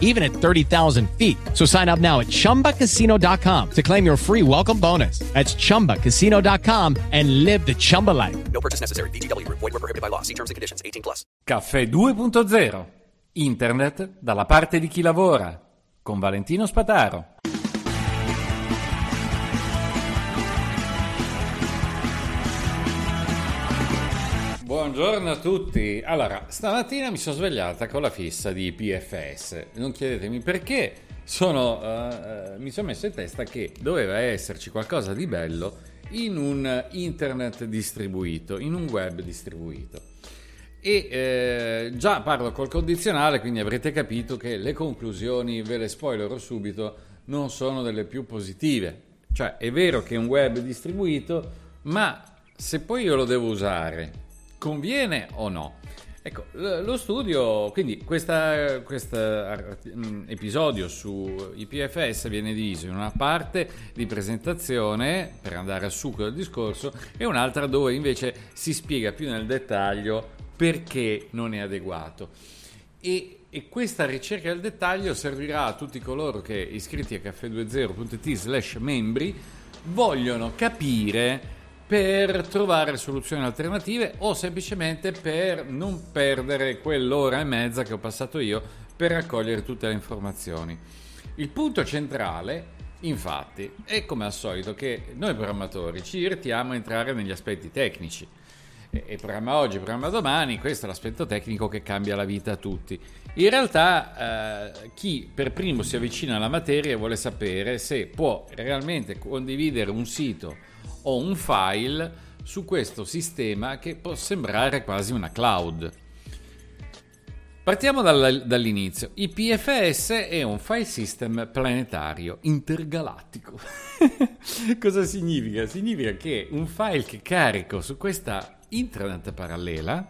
even at 30,000 feet. So sign up now at chumbacasino.com to claim your free welcome bonus. That's chumbacasino.com and live the Chumba life. No purchase necessary. VGW Group. Void were prohibited by law. See terms and conditions. 18 plus. Caffè 2.0 Internet dalla parte di chi lavora con Valentino Spataro. Buongiorno a tutti. Allora, stamattina mi sono svegliata con la fissa di PFS. Non chiedetemi perché. Sono, eh, eh, mi sono messo in testa che doveva esserci qualcosa di bello in un internet distribuito, in un web distribuito. E eh, già parlo col condizionale, quindi avrete capito che le conclusioni, ve le spoilerò subito, non sono delle più positive. Cioè, è vero che è un web distribuito, ma se poi io lo devo usare, conviene o no? Ecco, lo studio, quindi questo episodio su IPFS viene diviso in una parte di presentazione per andare al succo del discorso e un'altra dove invece si spiega più nel dettaglio perché non è adeguato. E, e questa ricerca del dettaglio servirà a tutti coloro che iscritti a caffè20.it slash membri vogliono capire per trovare soluzioni alternative o semplicemente per non perdere quell'ora e mezza che ho passato io per raccogliere tutte le informazioni. Il punto centrale, infatti, è come al solito che noi programmatori ci divertiamo a entrare negli aspetti tecnici. E programma oggi, programma domani, questo è l'aspetto tecnico che cambia la vita a tutti. In realtà eh, chi per primo si avvicina alla materia vuole sapere se può realmente condividere un sito ho un file su questo sistema che può sembrare quasi una cloud. Partiamo dall'inizio. IPFS è un file system planetario intergalattico. Cosa significa? Significa che un file che carico su questa internet parallela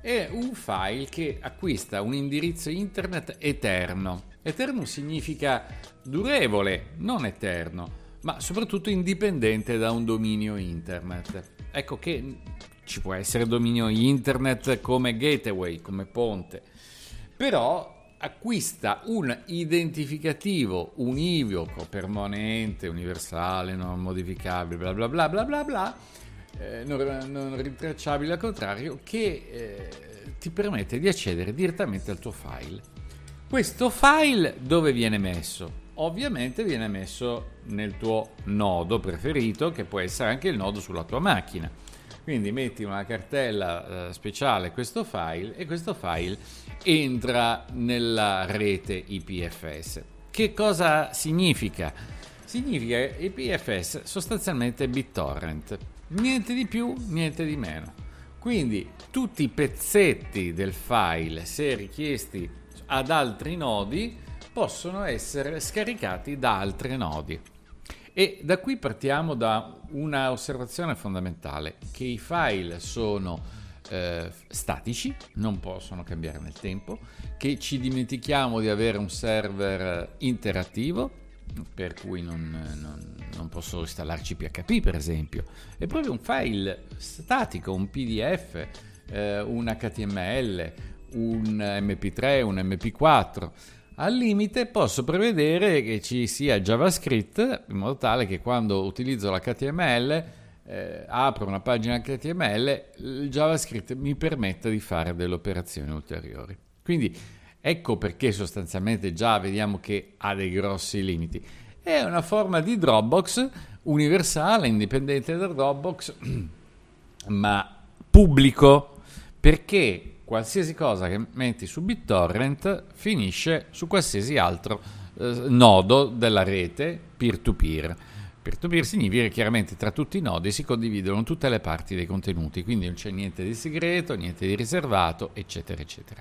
è un file che acquista un indirizzo internet eterno. Eterno significa durevole, non eterno ma soprattutto indipendente da un dominio internet. Ecco che ci può essere dominio internet come gateway, come ponte, però acquista un identificativo univoco, permanente, universale, non modificabile, bla bla bla bla bla bla, eh, non, non, rintracciabile al contrario, che eh, ti permette di accedere direttamente al tuo file. Questo file dove viene messo? Ovviamente viene messo nel tuo nodo preferito, che può essere anche il nodo sulla tua macchina. Quindi metti una cartella eh, speciale questo file e questo file entra nella rete IPFS. Che cosa significa? Significa IPFS sostanzialmente BitTorrent, niente di più, niente di meno. Quindi tutti i pezzetti del file, se richiesti ad altri nodi, possono essere scaricati da altri nodi. E da qui partiamo da una osservazione fondamentale, che i file sono eh, statici, non possono cambiare nel tempo, che ci dimentichiamo di avere un server interattivo, per cui non, non, non posso installarci PHP per esempio, è proprio un file statico, un PDF, eh, un HTML, un MP3, un MP4 al limite posso prevedere che ci sia JavaScript in modo tale che quando utilizzo l'HTML, eh, apro una pagina HTML, il JavaScript mi permetta di fare delle operazioni ulteriori. Quindi ecco perché sostanzialmente già vediamo che ha dei grossi limiti. È una forma di Dropbox universale, indipendente da Dropbox, ma pubblico, perché qualsiasi cosa che metti su BitTorrent finisce su qualsiasi altro eh, nodo della rete peer-to-peer. Peer-to-peer significa che chiaramente tra tutti i nodi si condividono tutte le parti dei contenuti, quindi non c'è niente di segreto, niente di riservato, eccetera, eccetera.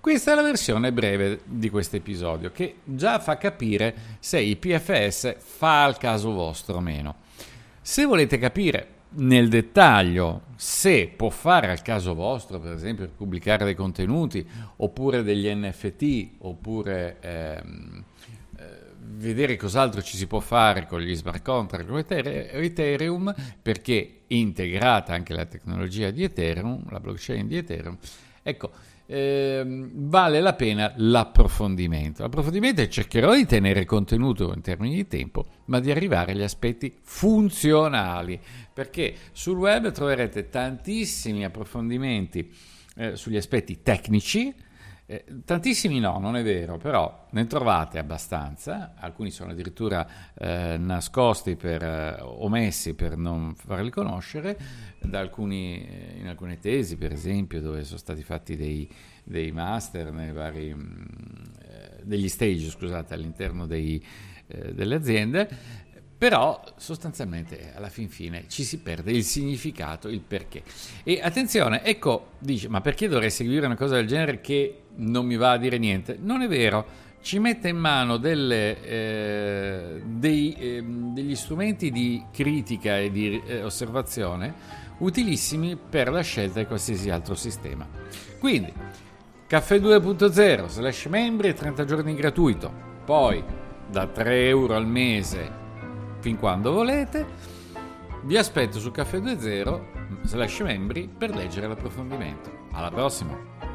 Questa è la versione breve di questo episodio che già fa capire se IPFS fa al caso vostro o meno. Se volete capire nel dettaglio se può fare al caso vostro, per esempio, pubblicare dei contenuti oppure degli NFT oppure ehm, eh, vedere cos'altro ci si può fare con gli smart contract con Ethereum perché integrata anche la tecnologia di Ethereum, la blockchain di Ethereum. Ecco, eh, vale la pena l'approfondimento. L'approfondimento cercherò di tenere contenuto in termini di tempo, ma di arrivare agli aspetti funzionali, perché sul web troverete tantissimi approfondimenti eh, sugli aspetti tecnici, eh, tantissimi no, non è vero, però ne trovate abbastanza, alcuni sono addirittura eh, nascosti per, eh, omessi per non farli conoscere, alcuni, eh, in alcune tesi per esempio dove sono stati fatti dei, dei master vari, mm, eh, degli stage scusate, all'interno dei, eh, delle aziende, però sostanzialmente alla fin fine ci si perde il significato, il perché. E attenzione, ecco, dice, ma perché dovrei seguire una cosa del genere che non mi va a dire niente? Non è vero, ci mette in mano delle, eh, dei, eh, degli strumenti di critica e di eh, osservazione utilissimi per la scelta di qualsiasi altro sistema. Quindi, caffè 2.0 slash membri 30 giorni gratuito, poi da 3 euro al mese fin quando volete. Vi aspetto su Caffè 20 slash membri per leggere l'approfondimento. Alla prossima!